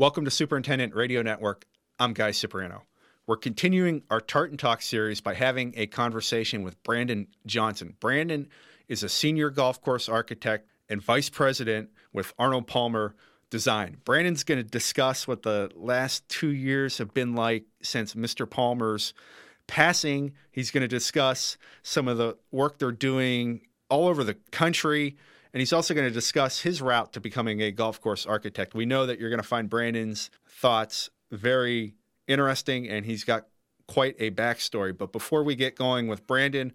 Welcome to Superintendent Radio Network. I'm Guy Cipriano. We're continuing our Tartan Talk series by having a conversation with Brandon Johnson. Brandon is a senior golf course architect and vice president with Arnold Palmer Design. Brandon's going to discuss what the last two years have been like since Mr. Palmer's passing. He's going to discuss some of the work they're doing all over the country. And he's also going to discuss his route to becoming a golf course architect. We know that you're going to find Brandon's thoughts very interesting, and he's got quite a backstory. But before we get going with Brandon,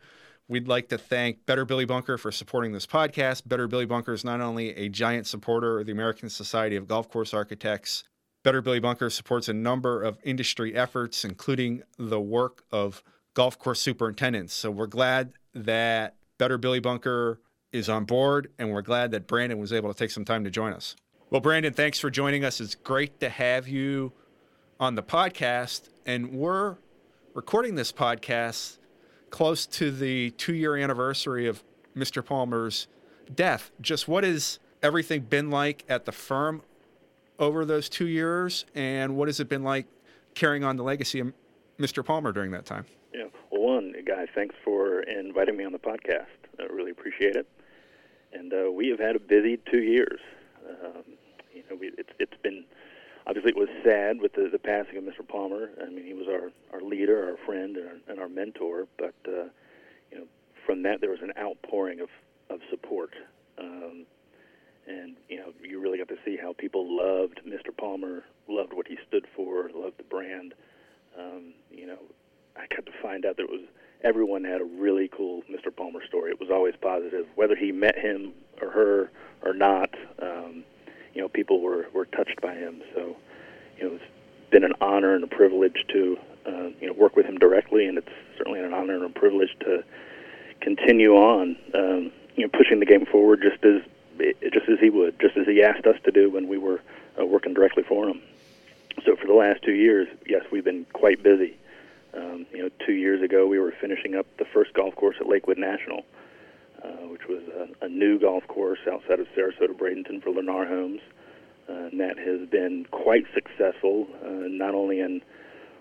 we'd like to thank Better Billy Bunker for supporting this podcast. Better Billy Bunker is not only a giant supporter of the American Society of Golf Course Architects, Better Billy Bunker supports a number of industry efforts, including the work of golf course superintendents. So we're glad that Better Billy Bunker is on board, and we're glad that Brandon was able to take some time to join us. Well, Brandon, thanks for joining us. It's great to have you on the podcast, and we're recording this podcast close to the two year anniversary of Mr. Palmer's death. Just what has everything been like at the firm over those two years, and what has it been like carrying on the legacy of Mr. Palmer during that time? Yeah, well, one, guys, thanks for inviting me on the podcast. I really appreciate it and uh, we have had a busy two years. Um, you know, we, it's it's been obviously it was sad with the, the passing of Mr. Palmer. I mean, he was our our leader, our friend, and our, and our mentor. But uh, you know, from that there was an outpouring of of support. Um, and you know, you really got to see how people loved Mr. Palmer, loved what he stood for, loved the brand. Um, you know, I got to find out that it was everyone had a really cool Mr. Palmer story. It was always positive, whether he met him or her or not. Um, you know, people were were touched by him. So, you know, it's been an honor and a privilege to uh, you know work with him directly, and it's certainly an honor and a privilege to continue on, um, you know, pushing the game forward just as just as he would, just as he asked us to do when we were uh, working directly for him. So for the last two years, yes, we've been quite busy. Um, you know, two years ago we were finishing up the first golf course at Lakewood National, uh, which was a, a new golf course outside of Sarasota Bradenton for Lennar Homes. Uh, and that has been quite successful, uh, not only in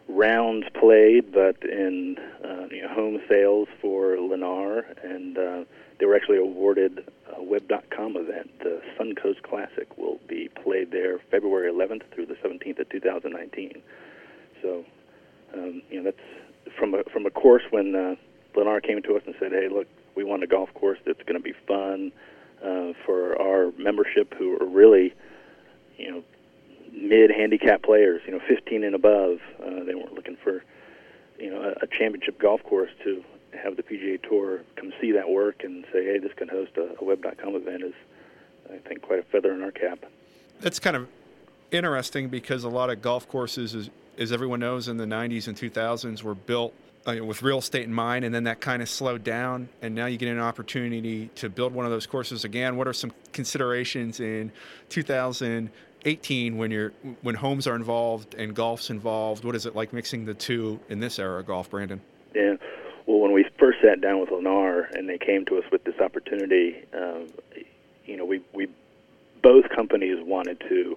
rounds played, but in uh, you know, home sales for Lennar. And uh, they were actually awarded a Web.com event. The Suncoast Classic will be played there February 11th through the 17th of 2019. So um, you know, that's from a from a course when uh, Lennar came to us and said, "Hey, look, we want a golf course that's going to be fun uh, for our membership who are really, you know, mid handicap players, you know, 15 and above. Uh, they weren't looking for, you know, a, a championship golf course to have the PGA Tour come see that work and say, hey, this can host a, a Web.com event is, I think, quite a feather in our cap. That's kind of interesting because a lot of golf courses, as, as everyone knows, in the 90s and 2000s were built uh, with real estate in mind, and then that kind of slowed down. And now you get an opportunity to build one of those courses again. What are some considerations in 2018 when you're when homes are involved and golf's involved? What is it like mixing the two in this era of golf, Brandon? Yeah. Well, when we first sat down with Lennar and they came to us with this opportunity, um, you know, we we both companies wanted to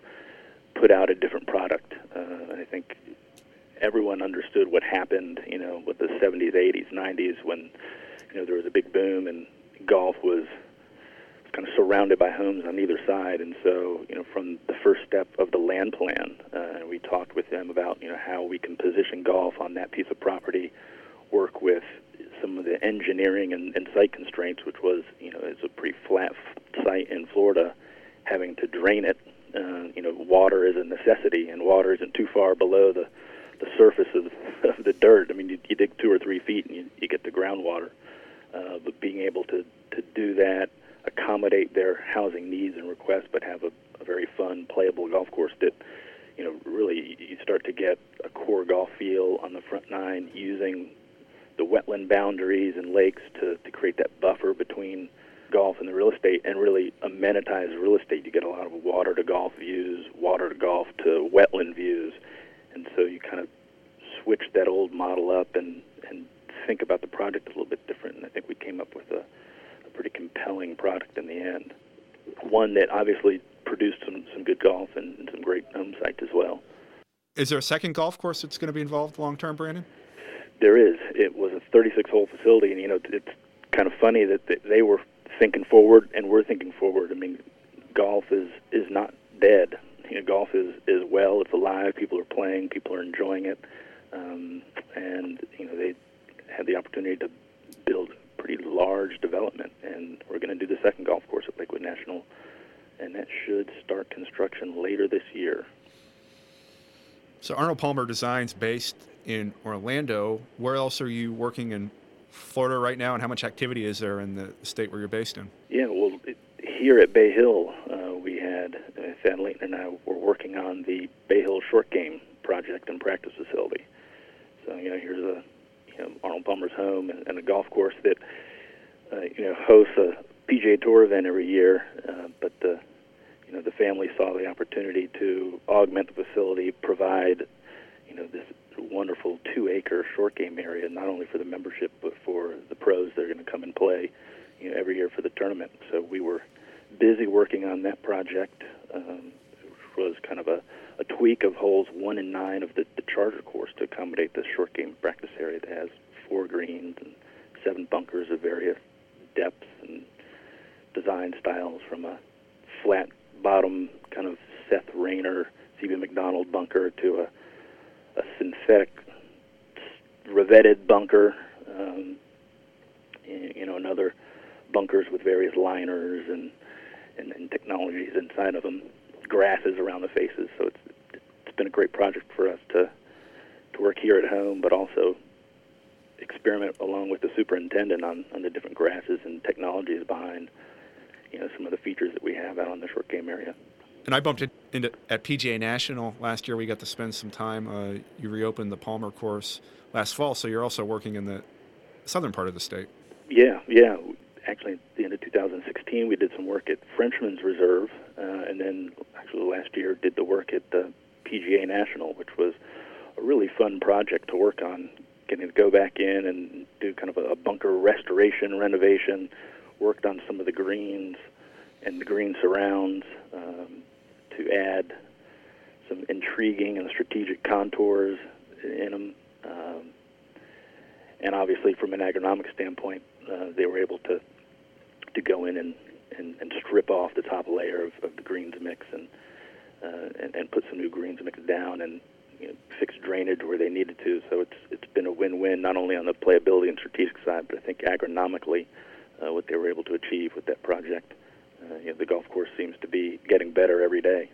put out a different product. Uh, I think everyone understood what happened, you know, with the 70s, 80s, 90s when, you know, there was a big boom and golf was kind of surrounded by homes on either side. And so, you know, from the first step of the land plan, uh, we talked with them about, you know, how we can position golf on that piece of property, work with some of the engineering and, and site constraints, which was, you know, it's a pretty flat site in Florida, having to drain it uh, you know, water is a necessity, and water isn't too far below the the surface of, of the dirt. I mean, you, you dig two or three feet and you, you get to groundwater. Uh, but being able to to do that, accommodate their housing needs and requests, but have a, a very fun, playable golf course that, you know, really you start to get a core golf feel on the front nine using the wetland boundaries and lakes to, to create that buffer between golf and the real estate and really amenitize real estate. You get a lot of water to golf views, water to golf to wetland views, and so you kind of switch that old model up and and think about the project a little bit different. And I think we came up with a, a pretty compelling product in the end. One that obviously produced some some good golf and, and some great home sites as well. Is there a second golf course that's going to be involved long term, Brandon? There is. It was a 36 hole facility, and you know it's kind of funny that they were thinking forward and we're thinking forward. I mean, golf is is not dead. You know, golf is is well. It's alive. People are playing. People are enjoying it, um, and you know they had the opportunity to build a pretty large development, and we're going to do the second golf course at Lakewood National, and that should start construction later this year. So Arnold Palmer Designs based in Orlando. Where else are you working in Florida right now, and how much activity is there in the state where you're based in? Yeah, well, it, here at Bay Hill, uh, we had uh, Thad Layton and I were working on the Bay Hill short game project and practice facility. So you know, here's a you know, Arnold Palmer's home and, and a golf course that uh, you know hosts a PGA Tour event every year, uh, but the you know the family saw the opportunity to augment the facility, provide you know this wonderful two-acre short game area, not only for the membership but for the pros that are going to come and play, you know, every year for the tournament. So we were busy working on that project, um, which was kind of a, a tweak of holes one and nine of the, the charter course to accommodate this short game practice area that has four greens and seven bunkers of various depths and design styles, from a flat bottom kind of Seth Rayner, C.B. Macdonald bunker to a a synthetic revetted bunker, um, you know, and other bunkers with various liners and, and, and technologies inside of them, grasses around the faces. So it's it's been a great project for us to to work here at home, but also experiment along with the superintendent on, on the different grasses and technologies behind you know some of the features that we have out on the short game area and I bumped into at PGA National last year. We got to spend some time. Uh, you reopened the Palmer course last fall, so you're also working in the southern part of the state. Yeah, yeah. Actually, at the end of 2016, we did some work at Frenchman's Reserve, uh, and then actually last year did the work at the PGA National, which was a really fun project to work on. Getting to go back in and do kind of a bunker restoration, renovation. Worked on some of the greens and the green surrounds. Um, to add some intriguing and strategic contours in them. Um, and obviously, from an agronomic standpoint, uh, they were able to to go in and, and, and strip off the top layer of, of the greens mix and, uh, and and put some new greens mix down and you know, fix drainage where they needed to. So it's it's been a win-win not only on the playability and strategic side, but I think agronomically, uh, what they were able to achieve with that project uh, you know, the golf course seems to be getting better every day.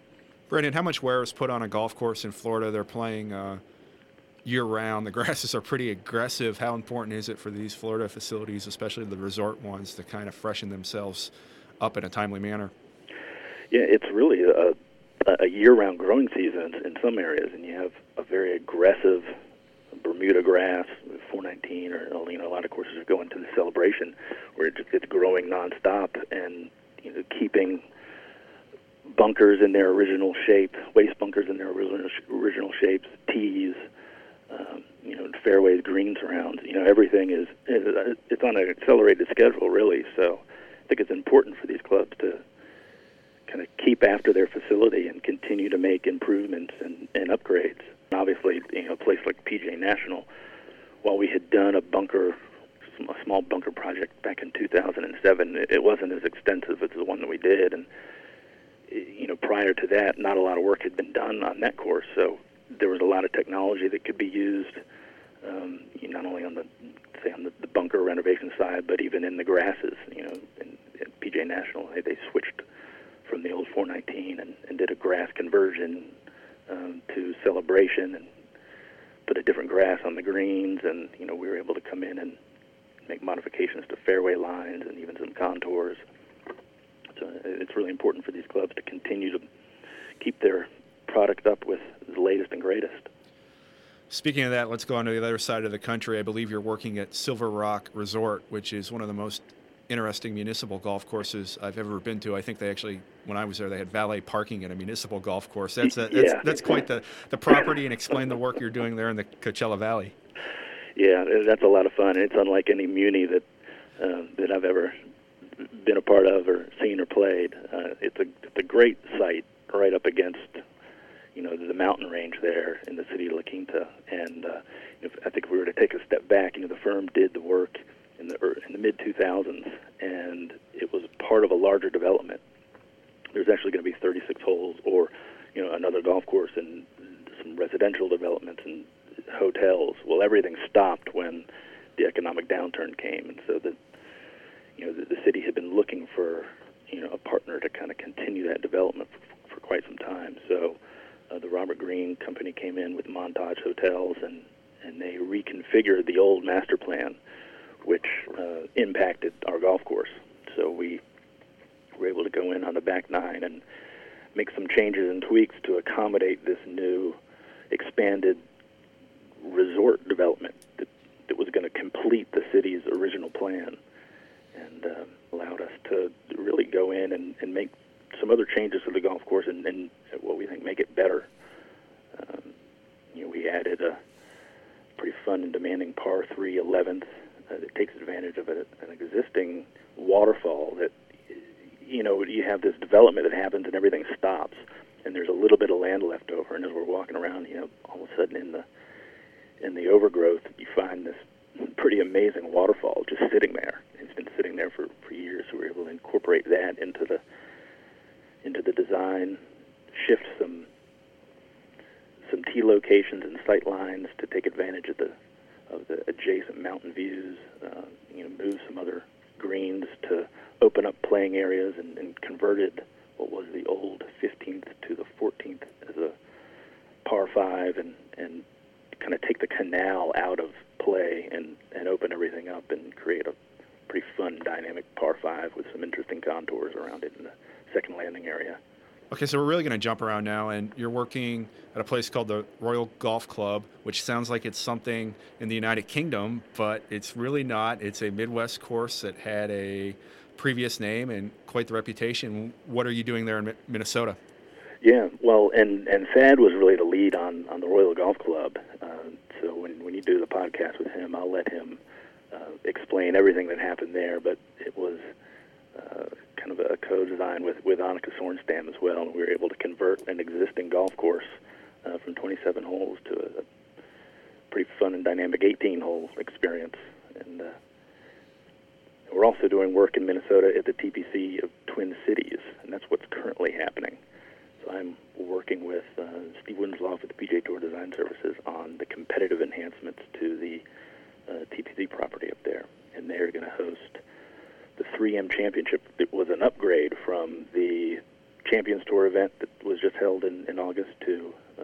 Brandon, how much wear is put on a golf course in Florida? They're playing uh, year round. The grasses are pretty aggressive. How important is it for these Florida facilities, especially the resort ones, to kind of freshen themselves up in a timely manner? Yeah, it's really a, a year-round growing season in some areas, and you have a very aggressive Bermuda grass, 419, or you know, a lot of courses are going to the celebration where it's growing nonstop, and you know, keeping bunkers in their original shape, waste bunkers in their original original shapes, tees, um, you know, fairways, greens around. You know, everything is, it's on an accelerated schedule, really. So, I think it's important for these clubs to kind of keep after their facility and continue to make improvements and, and upgrades. And obviously, you know, a place like PGA National, while we had done a bunker a small bunker project back in 2007. It wasn't as extensive as the one that we did, and you know, prior to that, not a lot of work had been done on that course. So there was a lot of technology that could be used, um, not only on the say on the, the bunker renovation side, but even in the grasses. You know, in, in PGA National, they, they switched from the old 419 and, and did a grass conversion um, to celebration and put a different grass on the greens, and you know we were able to come in and make modifications to fairway lines and even some contours. So it's really important for these clubs to continue to keep their product up with the latest and greatest. Speaking of that, let's go on to the other side of the country. I believe you're working at Silver Rock Resort, which is one of the most interesting municipal golf courses I've ever been to. I think they actually, when I was there, they had valet parking at a municipal golf course. That's a, that's, yeah. that's quite the, the property. And explain the work you're doing there in the Coachella Valley yeah, that's a lot of fun. It's unlike any Muni that uh, that I've ever been a part of or seen or played. Uh, it's a it's a great site right up against you know the mountain range there in the city of La Quinta. And uh, if, I think if we were to take a step back, you know, the firm did the work in the in the mid 2000s, and it was part of a larger development. There's actually going to be 36 holes, or you know, another golf course and some residential developments and hotels. Well, everything stopped when the economic downturn came, and so the you know the, the city had been looking for you know a partner to kind of continue that development for, for quite some time. So uh, the Robert Green company came in with Montage Hotels and and they reconfigured the old master plan, which uh, impacted our golf course. So we were able to go in on the back nine and make some changes and tweaks to accommodate this new expanded resort development that, that was going to complete the city's original plan and uh, allowed us to really go in and, and make some other changes to the golf course and, and what we think make it better. Um, you know, we added a pretty fun and demanding par 3 11th uh, that takes advantage of a, an existing waterfall that, you know, you have this development that happens and everything stops and there's a little bit of land left over and as we're walking around, you know, all of a sudden in the in the overgrowth, you find this pretty amazing waterfall just sitting there. It's been sitting there for, for years, so we were able to incorporate that into the into the design, shift some some tee locations and sight lines to take advantage of the of the adjacent mountain views. Uh, you know, move some other greens to open up playing areas and, and converted what was the old 15th to the 14th as a par five and and kind of take the canal out of play and, and open everything up and create a pretty fun, dynamic par five with some interesting contours around it in the second landing area. Okay, so we're really going to jump around now, and you're working at a place called the Royal Golf Club, which sounds like it's something in the United Kingdom, but it's really not. It's a Midwest course that had a previous name and quite the reputation. What are you doing there in Minnesota? Yeah, well, and and Thad was really the lead on on the Royal Golf Club. Uh, so when when you do the podcast with him, I'll let him uh, explain everything that happened there. But it was uh, kind of a co-design with with Annika Sorenstam as well, and we were able to convert an existing golf course uh, from 27 holes to a, a pretty fun and dynamic 18-hole experience. And uh, we're also doing work in Minnesota at the TPC of Twin Cities, and that's what's currently happening. So I'm working with uh, Steve Wenzloff with the PGA Tour Design Services on the competitive enhancements to the uh, TPC property up there, and they're going to host 3M Championship. It was an upgrade from the Champions Tour event that was just held in, in August to uh,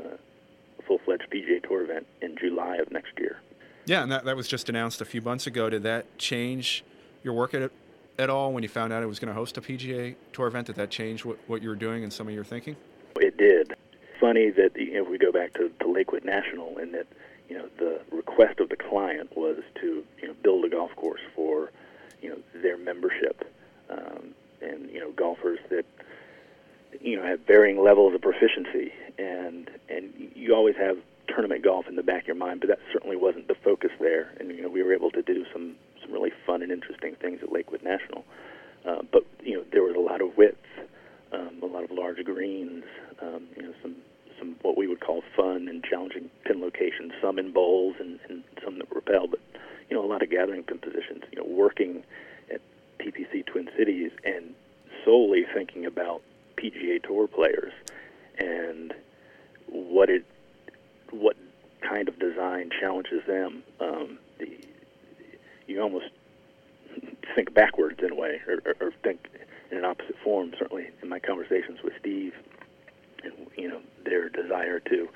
a full-fledged PGA Tour event in July of next year. Yeah, and that, that was just announced a few months ago. Did that change your work at at all when you found out it was going to host a PGA Tour event? Did that change what, what you were doing and some of your thinking? It did. Funny that you know, if we go back to, to Lakewood National, and that you know the request of the client was to you know build a golf course for you know their membership, um, and you know golfers that you know have varying levels of proficiency, and and you always have tournament golf in the back of your mind, but that certainly wasn't the focus there. And you know we were able to do some some really fun and interesting things at Lakewood National, uh, but you know there was a lot of width, um, a lot of large greens, um, you know some some what we would call fun and challenging pin locations, some in bowls and, and some that repel, but you know a lot of gathering pin positions. You know, working at TPC Twin Cities and solely thinking about PGA Tour players and what it what kind of design challenges them. Um, the, you almost think backwards in a way, or, or, or think in an opposite form. Certainly, in my conversations with Steve and you know their desire to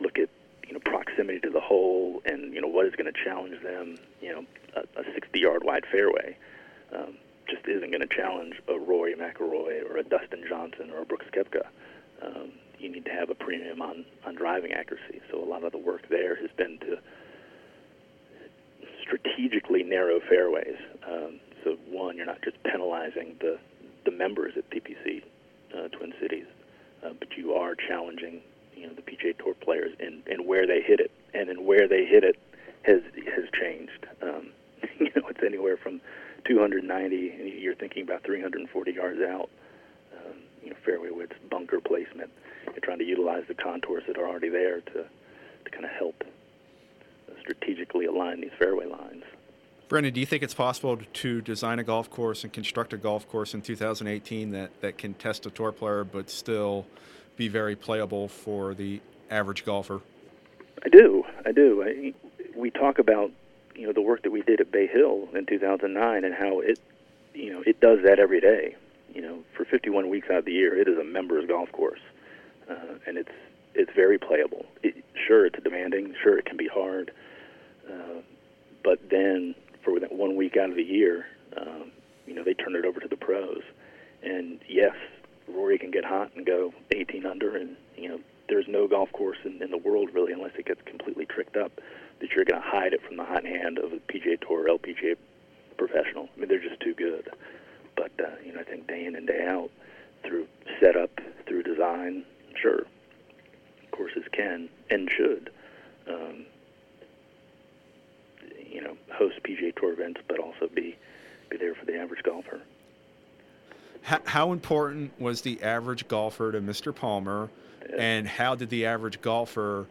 look at you know proximity to the hole and you know what is going to challenge them. You know, a, a 60-yard wide fairway um, just isn't going to challenge a Rory McIlroy or a Dustin Johnson or a Brooks Koepka. Um, you need to have a premium on on driving accuracy. So a lot of the work there has been to strategically narrow fairways. Um, so one, you're not just penalizing the the members at TPC uh, Twin Cities uh, but you are challenging you know the PGA Tour players in, in where they hit it, and in where they hit it has has changed. Um, you know, it's anywhere from 290, and you're thinking about 340 yards out. Um, you know, fairway width, bunker placement, and trying to utilize the contours that are already there to to kind of help strategically align these fairway lines. Brandon, do you think it's possible to design a golf course and construct a golf course in 2018 that, that can test a tour player but still be very playable for the average golfer? I do. I do. I, we talk about you know the work that we did at Bay Hill in 2009 and how it you know it does that every day. You know, for 51 weeks out of the year, it is a members golf course, uh, and it's it's very playable. It, sure, it's demanding. Sure, it can be hard, uh, but then for that one week out of the year, um, you know, they turn it over to the pros. And yes, Rory can get hot and go 18 under, and you know, there's no golf course in, in the world really, unless it gets completely tricked up, that you're going to hide it from the hot hand of a PGA Tour or LPGA professional. I mean, they're just too good. But uh, you know, I think day in and day out, through setup, through design, sure, courses can and should um, you know host PGA Tour events, but also be be there for the average golfer. How, how important was the average golfer to Mr. Palmer, yeah. and how did the average golfer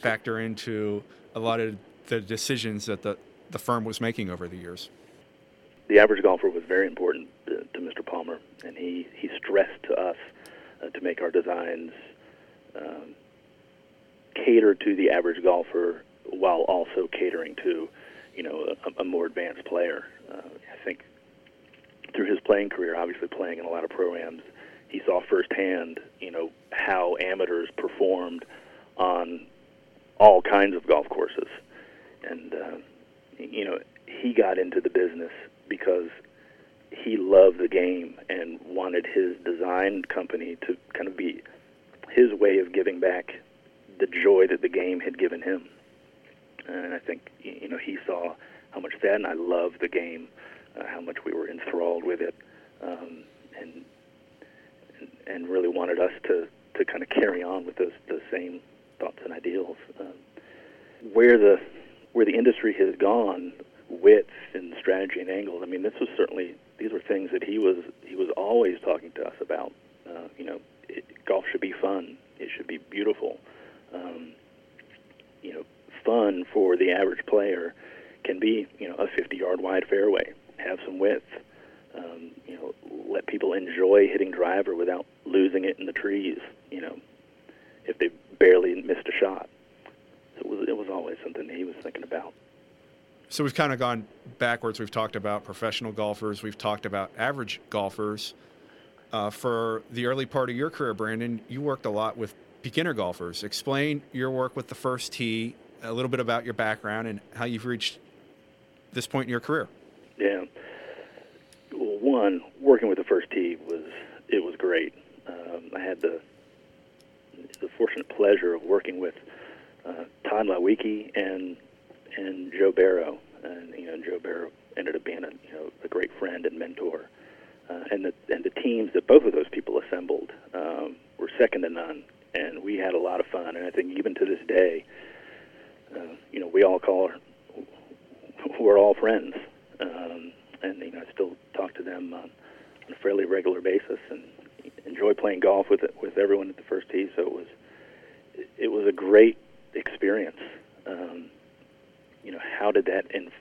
factor into a lot of the decisions that the the firm was making over the years? The average golfer was very important to, to Mr. Palmer, and he, he stressed to us uh, to make our designs um, cater to the average golfer while also catering to you know, a, a more advanced player. Uh, I think through his playing career, obviously playing in a lot of pro-ams, he saw firsthand, you know, how amateurs performed on all kinds of golf courses, and uh, you know, he got into the business because he loved the game and wanted his design company to kind of be his way of giving back the joy that the game had given him. And I think you know he saw how much that, and I loved the game, uh, how much we were enthralled with it, um, and, and really wanted us to to kind of carry on with those those same thoughts and ideals. Um, where the where the industry has gone, width and strategy and angles. I mean, this was certainly these were things that he was he was always talking to us about. Uh, you know, it, golf should be fun. It should be beautiful. Um, you know, fun for the average player can be, you know, a 50-yard wide fairway, have some width, um, you know, let people enjoy hitting driver without losing it in the trees, you know, if they barely missed a shot. So it was, it was always something he was thinking about. So we've kind of gone backwards. We've talked about professional golfers. We've talked about average golfers. Uh, for the early part of your career, Brandon, you worked a lot with beginner golfers. Explain your work with the first tee a little bit about your background and how you've reached this point in your career. Yeah. Well, one, working with the first tee was it was great. Um, I had the the fortunate pleasure of working with uh, Todd Lawicki and and Joe Barrow, and you know Joe Barrow ended up being a you know a great friend and mentor, uh, and the and the teams that both of those people assembled um, were second to none, and we had a lot of fun. And I think even to this day, uh, you know, we all call we're all friends, um, and you know, I still talk to them on, on a fairly regular basis, and enjoy playing golf with with everyone at the first tee. So it was it was a great experience. Um, you know, how did that inf-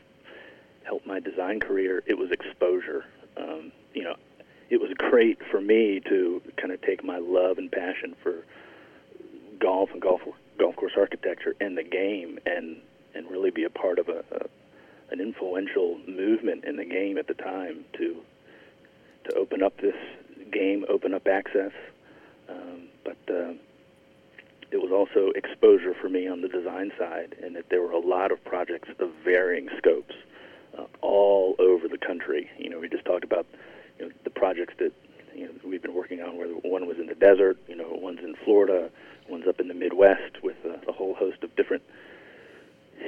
help my design career? It was exposure. Um, you know, it was great for me to kind of take my love and passion for golf and golf golf course architecture and the game, and and really be a part of a, a an influential movement in the game at the time to to open up this game, open up access. Um, but uh, it was also exposure for me on the design side, and that there were a lot of projects of varying scopes uh, all over the country. You know, we just talked about you know, the projects that you know we've been working on. Where one was in the desert, you know, one's in Florida, one's up in the Midwest with a, a whole host of different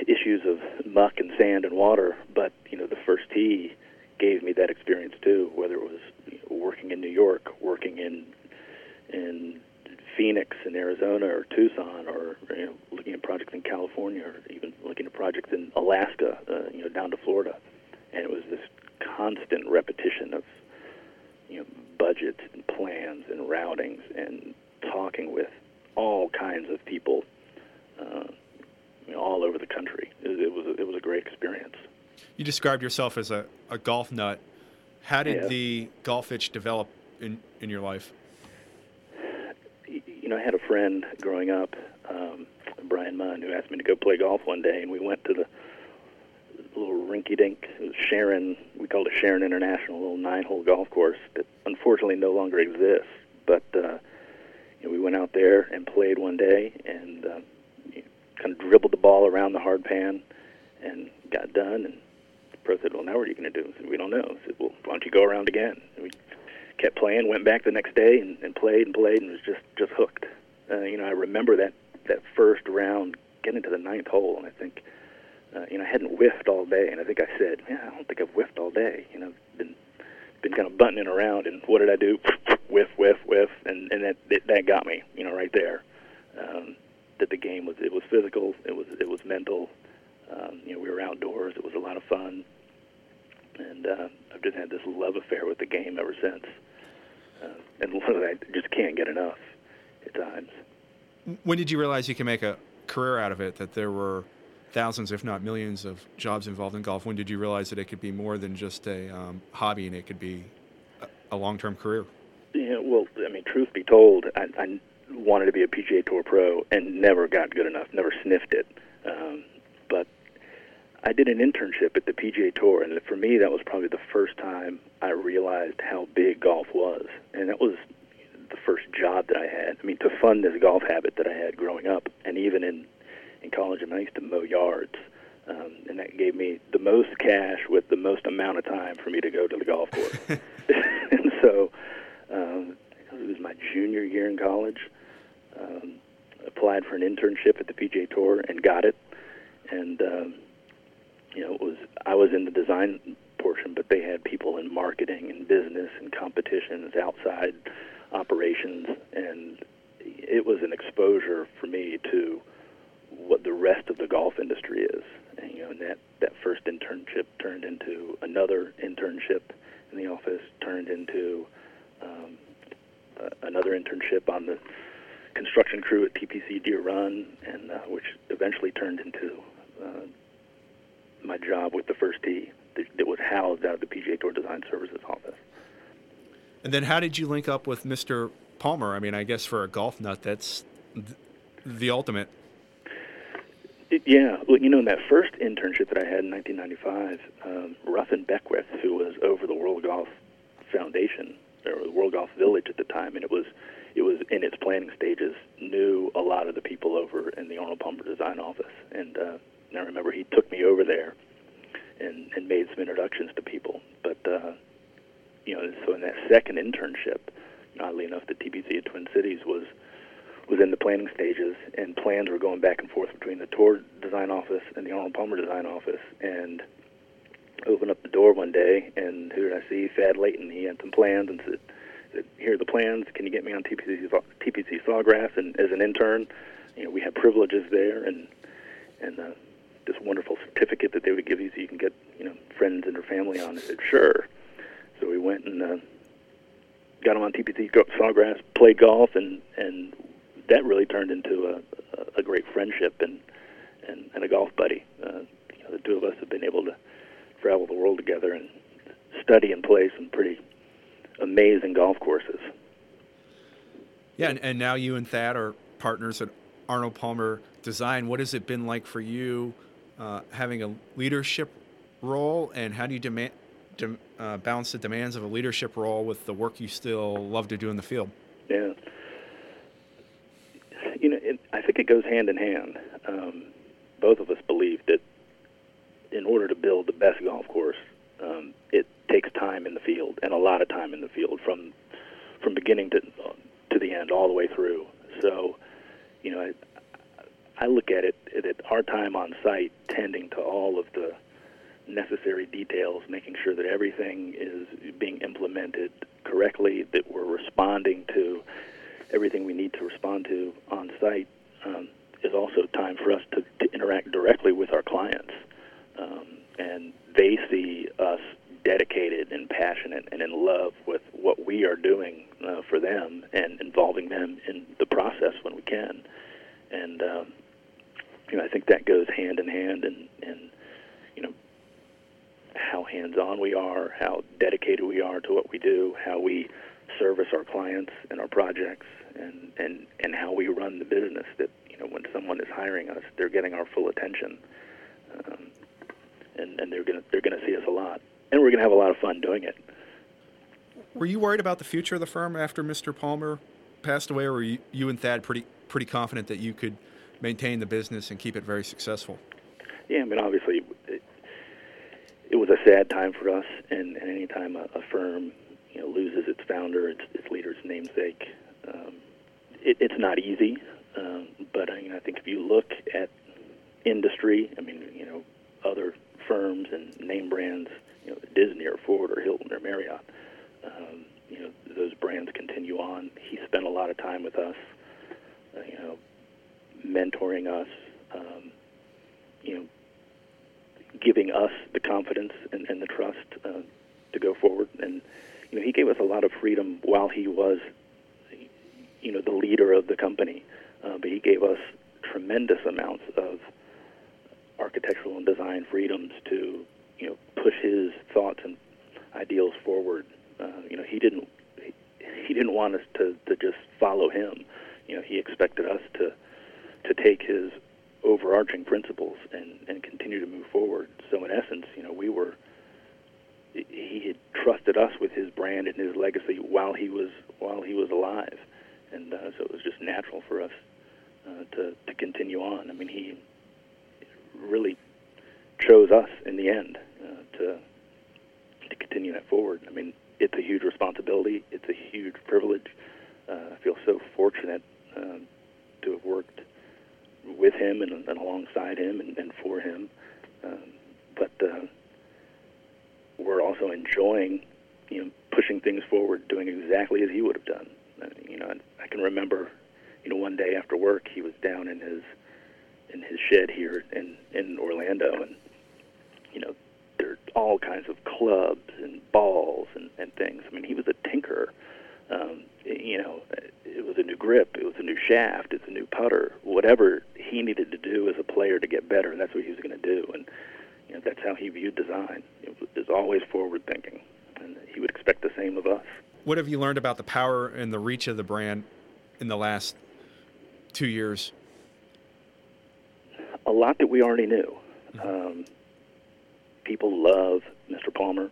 issues of muck and sand and water. But you know, the first tee gave me that experience too. Whether it was working in New York, working in in Phoenix in Arizona or Tucson, or you know, looking at projects in California, or even looking at projects in Alaska, uh, you know, down to Florida, and it was this constant repetition of you know budgets and plans and routings and talking with all kinds of people uh, you know, all over the country. It, it was a, it was a great experience. You described yourself as a, a golf nut. How did Yeah. the golf itch develop in, in your life? you know, I had a friend growing up, um, Brian Munn, who asked me to go play golf one day, and we went to the little rinky-dink Sharon. We called it Sharon International, a little nine-hole golf course that unfortunately no longer exists. But uh, you know, we went out there and played one day, and uh, kind of dribbled the ball around the hard pan, and got done. And pro said, "Well, now what are you going to do?" I said, "We don't know." I said, "Well, why don't you go around again?" And we kept playing, went back the next day and, and played and played and was just just hooked. Uh, you know, I remember that that first round getting to the ninth hole, and I think, uh, you know, I hadn't whiffed all day, and I think I said, yeah, I don't think I've whiffed all day. You know, been been kind of buttoning around, and what did I do? whiff, whiff, whiff, and and that that, that got me, you know, right there. Um, that the game was it was physical, it was it was mental. Um, you know, we were outdoors. It was a lot of fun, and uh, I've just had this love affair with the game ever since. Uh, and I just can't get enough at times. When did you realize you could make a career out of it? That there were thousands, if not millions, of jobs involved in golf. When did you realize that it could be more than just a um, hobby and it could be a, a long-term career? Yeah, well, I mean, truth be told, I, I wanted to be a PGA Tour pro and never got good enough, never sniffed it. I did an internship at the PGA Tour, and for me, that was probably the first time I realized how big golf was. And that was the first job that I had. I mean, to fund this golf habit that I had growing up, and even in in college, I, mean, I used to mow yards, um, and that gave me the most cash with the most amount of time for me to go to the golf course. and so, um, it was my junior year in college. Um, applied for an internship at the PGA Tour and got it, and um, you know, it was I was in the design portion, but they had people in marketing and business and competitions, outside operations, and it was an exposure for me to what the rest of the golf industry is. And, you know, and that that first internship turned into another internship in the office, turned into um, uh, another internship on the construction crew at TPC Deere Run, and uh, which eventually turned into uh, job with the first tee that, that was housed out of the PGA Tour Design Services office. And then how did you link up with Mr. Palmer? I mean, I guess for a golf nut, that's th- the ultimate. It, yeah, well, you know, in that first internship that I had in 1995, um, Ruffin Beckwith, who was over the World Golf Foundation or the World Golf Village at the time, and it was it was in its planning stages, knew a lot of the people over in the Arnold Palmer Design Office, and, uh, and I remember he took me over there and and made some introductions to people. But uh, you know, so in that second internship, oddly enough, the TPC at Twin Cities was was in the planning stages, and plans were going back and forth between the tour design office and the Arnold Palmer design office. And opened up the door one day, and who did I see? Thad Layton. He had some plans and said, said "Here are the plans. Can you get me on TPC TPC Sawgrass?" And as an intern, you know, we had privileges there, and and uh, this wonderful certificate that they would give you so you can get you know friends and their family on. I said, "Sure." So we went and uh, got him on TPC Sawgrass, played golf, and and that really turned into a, a, a great friendship and, and and a golf buddy. Uh, you know, the two of us have been able to travel the world together and study and play some pretty amazing golf courses. Yeah, and, and now you and Thad are partners at Arnold Palmer Design. What has it been like for you uh, having a leadership role, and how do you demand, dem, uh, balance the demands of a leadership role with the work you still love to do in the field? Yeah. You know, it, I think it goes hand in hand. Um, both of us believe that in order to build the best golf course, um, it takes time in the field and a lot of time in the field from from beginning to to the end, all the way through. So, you know, I, look at it that our time on site, tending to all of the necessary details, making sure that everything is being implemented correctly, that we're responding to everything we need to respond to on site, um, is also time for us to, to interact directly with our clients. Um, and they see us dedicated and passionate and in love with what we are doing uh, for them and involving them in the process when we can. and um, you know I think that goes hand in hand, and and you know how hands-on we are, how dedicated we are to what we do, how we service our clients and our projects, and and and how we run the business. That you know when someone is hiring us, they're getting our full attention, um, and and they're gonna they're gonna see us a lot, and we're gonna have a lot of fun doing it. Were you worried about the future of the firm after Mr. Palmer passed away, or were you, you and Thad pretty pretty confident that you could maintain the business and keep it very successful? Yeah, I mean, obviously, it, it was a sad time for us, and, and any time a, a firm you know loses its founder, its, its leader's namesake, um, it, it's not easy. Um, but I, mean, I think if you look at industry, I mean, you know, other firms and name brands, you know, Disney or Ford or Hilton or Marriott, um, you know, those brands continue on. He spent a lot of time with us, uh, you know, mentoring us, um, you know, giving us the confidence and, and the trust uh, to go forward. And you know, he gave us a lot of freedom while he was, you know, the leader of the company. Uh, but he gave us tremendous amounts of architectural and design freedoms to, you know, push his thoughts and ideals forward. Uh, you know, he didn't he, he didn't want us to, to just follow him. You know, he expected us to to take his overarching principles and, and continue to move forward. So in essence, you know, we were he had trusted us with his brand and his legacy while he was while he was alive, and uh, so it was just natural for us uh, to to continue on. I mean, he really chose us in the end uh, to to continue that forward. I mean, it's a huge responsibility. It's a huge privilege. Uh, I feel so fortunate um, to have worked with him and, and alongside him and, and for him. Um, but uh, we're also enjoying, you know, pushing things forward, doing exactly as he would have done. Uh, you know, I can remember, you know, one day after work, he was down in his in his shed here in in Orlando, and you know, there are all kinds of clubs and balls and, and things. I mean, he was a tinkerer. Um, you know, it was a new grip, it was a new shaft, it's a new putter, whatever he needed to do as a player to get better. and That's what he was going to do, and you know, that's how he viewed design. It was always forward thinking, and he would expect the same of us. What have you learned about the power and the reach of the brand in the last two years? A lot that we already knew. Um, people love Mr. Palmer.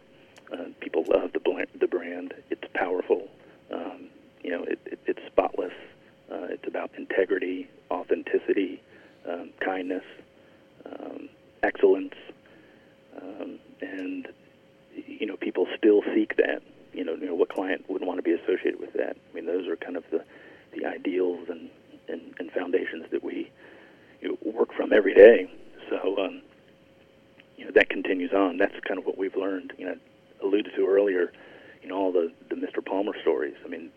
Uh, people love the, bl- the brand. It's powerful. Um, you know, it, it, it's spotless. Uh, it's about integrity, authenticity, um, kindness, um, excellence, um, and you know, people still seek that. You know, you know, what client would want to be associated with that? I mean, those are kind of the the ideals and and, and foundations that we you know, work from every day. So, um, you know, that continues on. That's kind of what we've learned. You know, alluded to earlier. You know, all the the Mr. Palmer stories. I mean,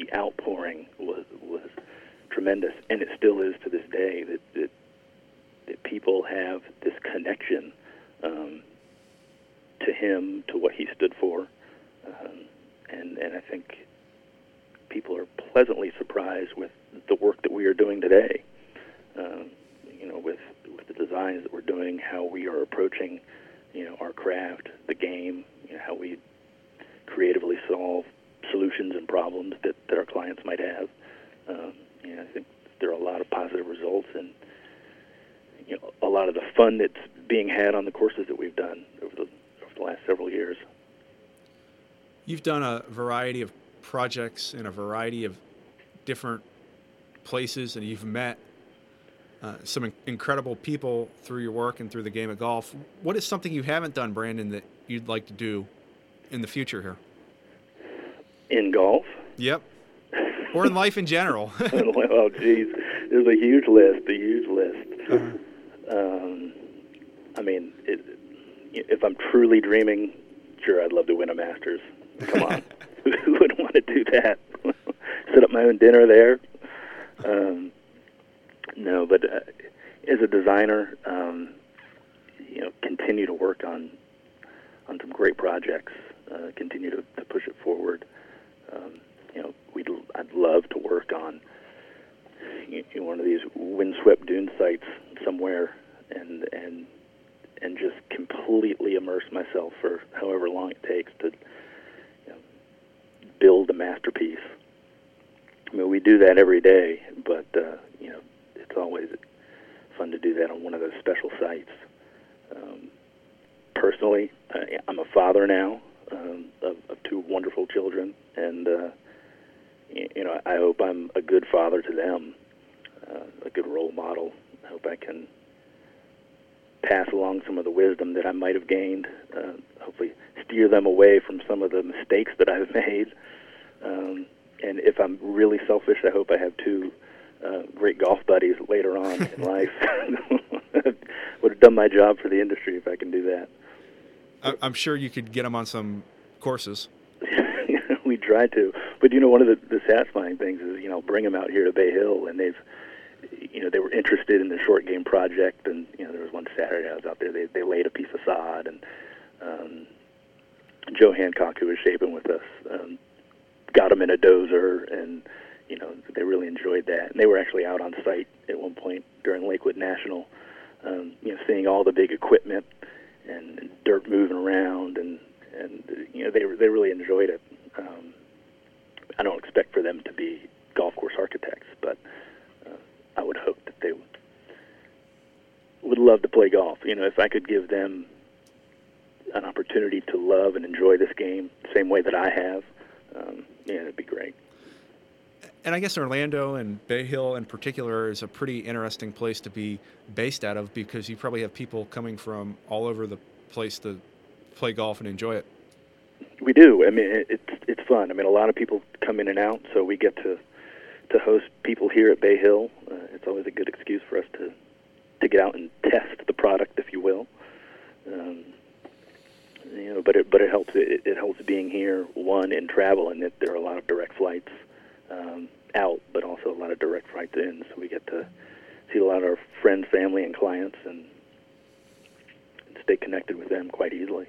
the outpouring was was tremendous, and it still is to this day. That that, that people have this connection um, to him, to what he stood for, um, and and I think people are pleasantly surprised with the work that we are doing today. Um, you know, with with the designs that we're doing, how we are approaching, you know, our craft, the game, you know, how we creatively solve solutions and problems that, that our clients might have. Um, I think there are a lot of positive results and you know a lot of the fun that's being had on the courses that we've done over the over the last several years. You've done a variety of projects in a variety of different places, and you've met uh, some in- incredible people through your work and through the game of golf. What is something you haven't done, Brandon, that you'd like to do in the future here? In golf? Yep. Or in life in general. oh, geez, there's a huge list. A huge list. Uh-huh. Um, I mean, it, if I'm truly dreaming, sure, I'd love to win a Masters. Come on, who would want to do that? Set up my own dinner there. Um, no, but uh, as a designer, um, you know, continue to work on on some great projects. Uh, continue to, to push it forward. Um, you know, we'd I'd love to work on you know, one of these windswept dune sites somewhere and and and just completely immerse myself for however long it takes to you know, build a masterpiece. I mean, we do that every day, but uh, you know, it's always fun to do that on one of those special sites. Um, personally, I, I'm a father now um, of, of two wonderful children, and uh, you know, I hope I'm a good father to them, uh, a good role model. I hope I can pass along some of the wisdom that I might have gained. Uh, hopefully, steer them away from some of the mistakes that I've made. Um, and if I'm really selfish, I hope I have two uh, great golf buddies later on in life. Would have done my job for the industry if I can do that. I'm sure you could get them on some courses. we try to, but you know, one of the, the satisfying things is you know bring them out here to Bay Hill, and they've you know they were interested in the short game project, and you know there was one Saturday I was out there. They they laid a piece of sod, and um, Joe Hancock, who was shaping with us, um, got them in a dozer, and you know they really enjoyed that. And they were actually out on site at one point during Lakewood National, um, you know, seeing all the big equipment and, dirt moving around, and and you know they they really enjoyed it. Um, I don't expect for them to be golf course architects, but uh, I would hope that they would love to play golf. You know, if I could give them an opportunity to love and enjoy this game the same way that I have, um, yeah, it'd be great. And I guess Orlando and Bay Hill in particular is a pretty interesting place to be based out of because you probably have people coming from all over the place to play golf and enjoy it. We do. I mean, it's it's fun. I mean, a lot of people come in and out, so we get to to host people here at Bay Hill. Uh, it's always a good excuse for us to to get out and test the product, if you will. Um, you know, but it but it helps. It, it helps being here one in travel, and that there are a lot of direct flights um, out, but also a lot of direct flights in. So we get to see a lot of our friends, family, and clients, and, stay connected with them quite easily.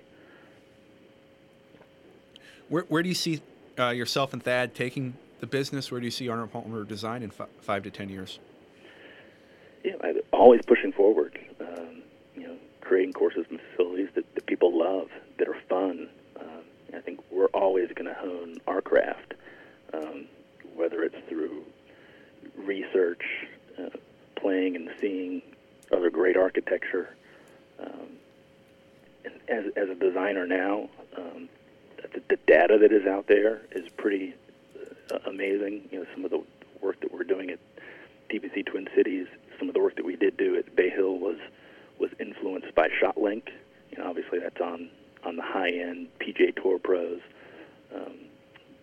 Where, where do you see uh, yourself and Thad taking the business? Where do you see Arnold Palmer Design in f- five to ten years? Yeah, I, always pushing forward. Um, you know, creating courses and facilities that, that people love, that are fun. Um, I think we're always going to hone our craft, um, whether it's through research, uh, playing and seeing other great architecture. Um, and as, as a designer now, um, the, the data that is out there is pretty uh, amazing. You know, some of the work that we're doing at TPC Twin Cities, some of the work that we did do at Bay Hill was was influenced by ShotLink. You know, obviously that's on on the high end PGA Tour pros. Um,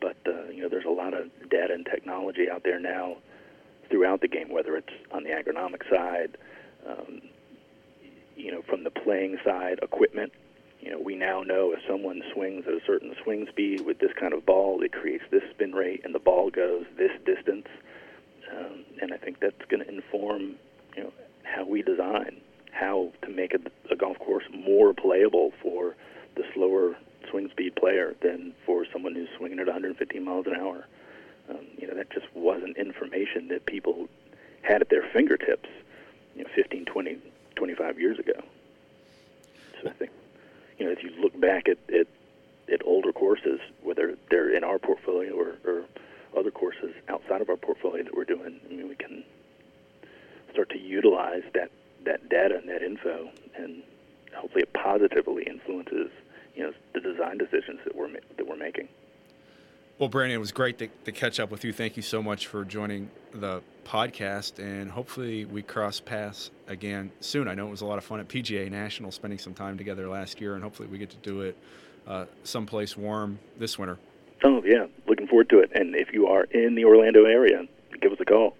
but uh, you know, there's a lot of data and technology out there now throughout the game, whether it's on the agronomic side, um, you know, from the playing side, equipment. You know, we now know if someone swings at a certain swing speed with this kind of ball, it creates this spin rate, and the ball goes this distance. Um, and I think that's going to inform, you know, how we design, how to make a, a golf course more playable for the slower swing speed player than for someone who's swinging at 115 miles an hour. Um, you know, that just wasn't information that people had at their fingertips, you know, 15, 20, 25 years ago. So I think, you know, if you look back at, at, at older courses, whether they're in our portfolio or, or other courses outside of our portfolio that we're doing, I mean, we can start to utilize that, that data and that info, and hopefully it positively influences, you know, the design decisions that we're, that we're making. Well, Brandon, it was great to, to, catch up with you. Thank you so much for joining the podcast, and hopefully we cross paths again soon. I know it was a lot of fun at PGA National, spending some time together last year, and hopefully we get to do it uh, someplace warm this winter. Oh yeah, looking forward to it. And if you are in the Orlando area, give us a call.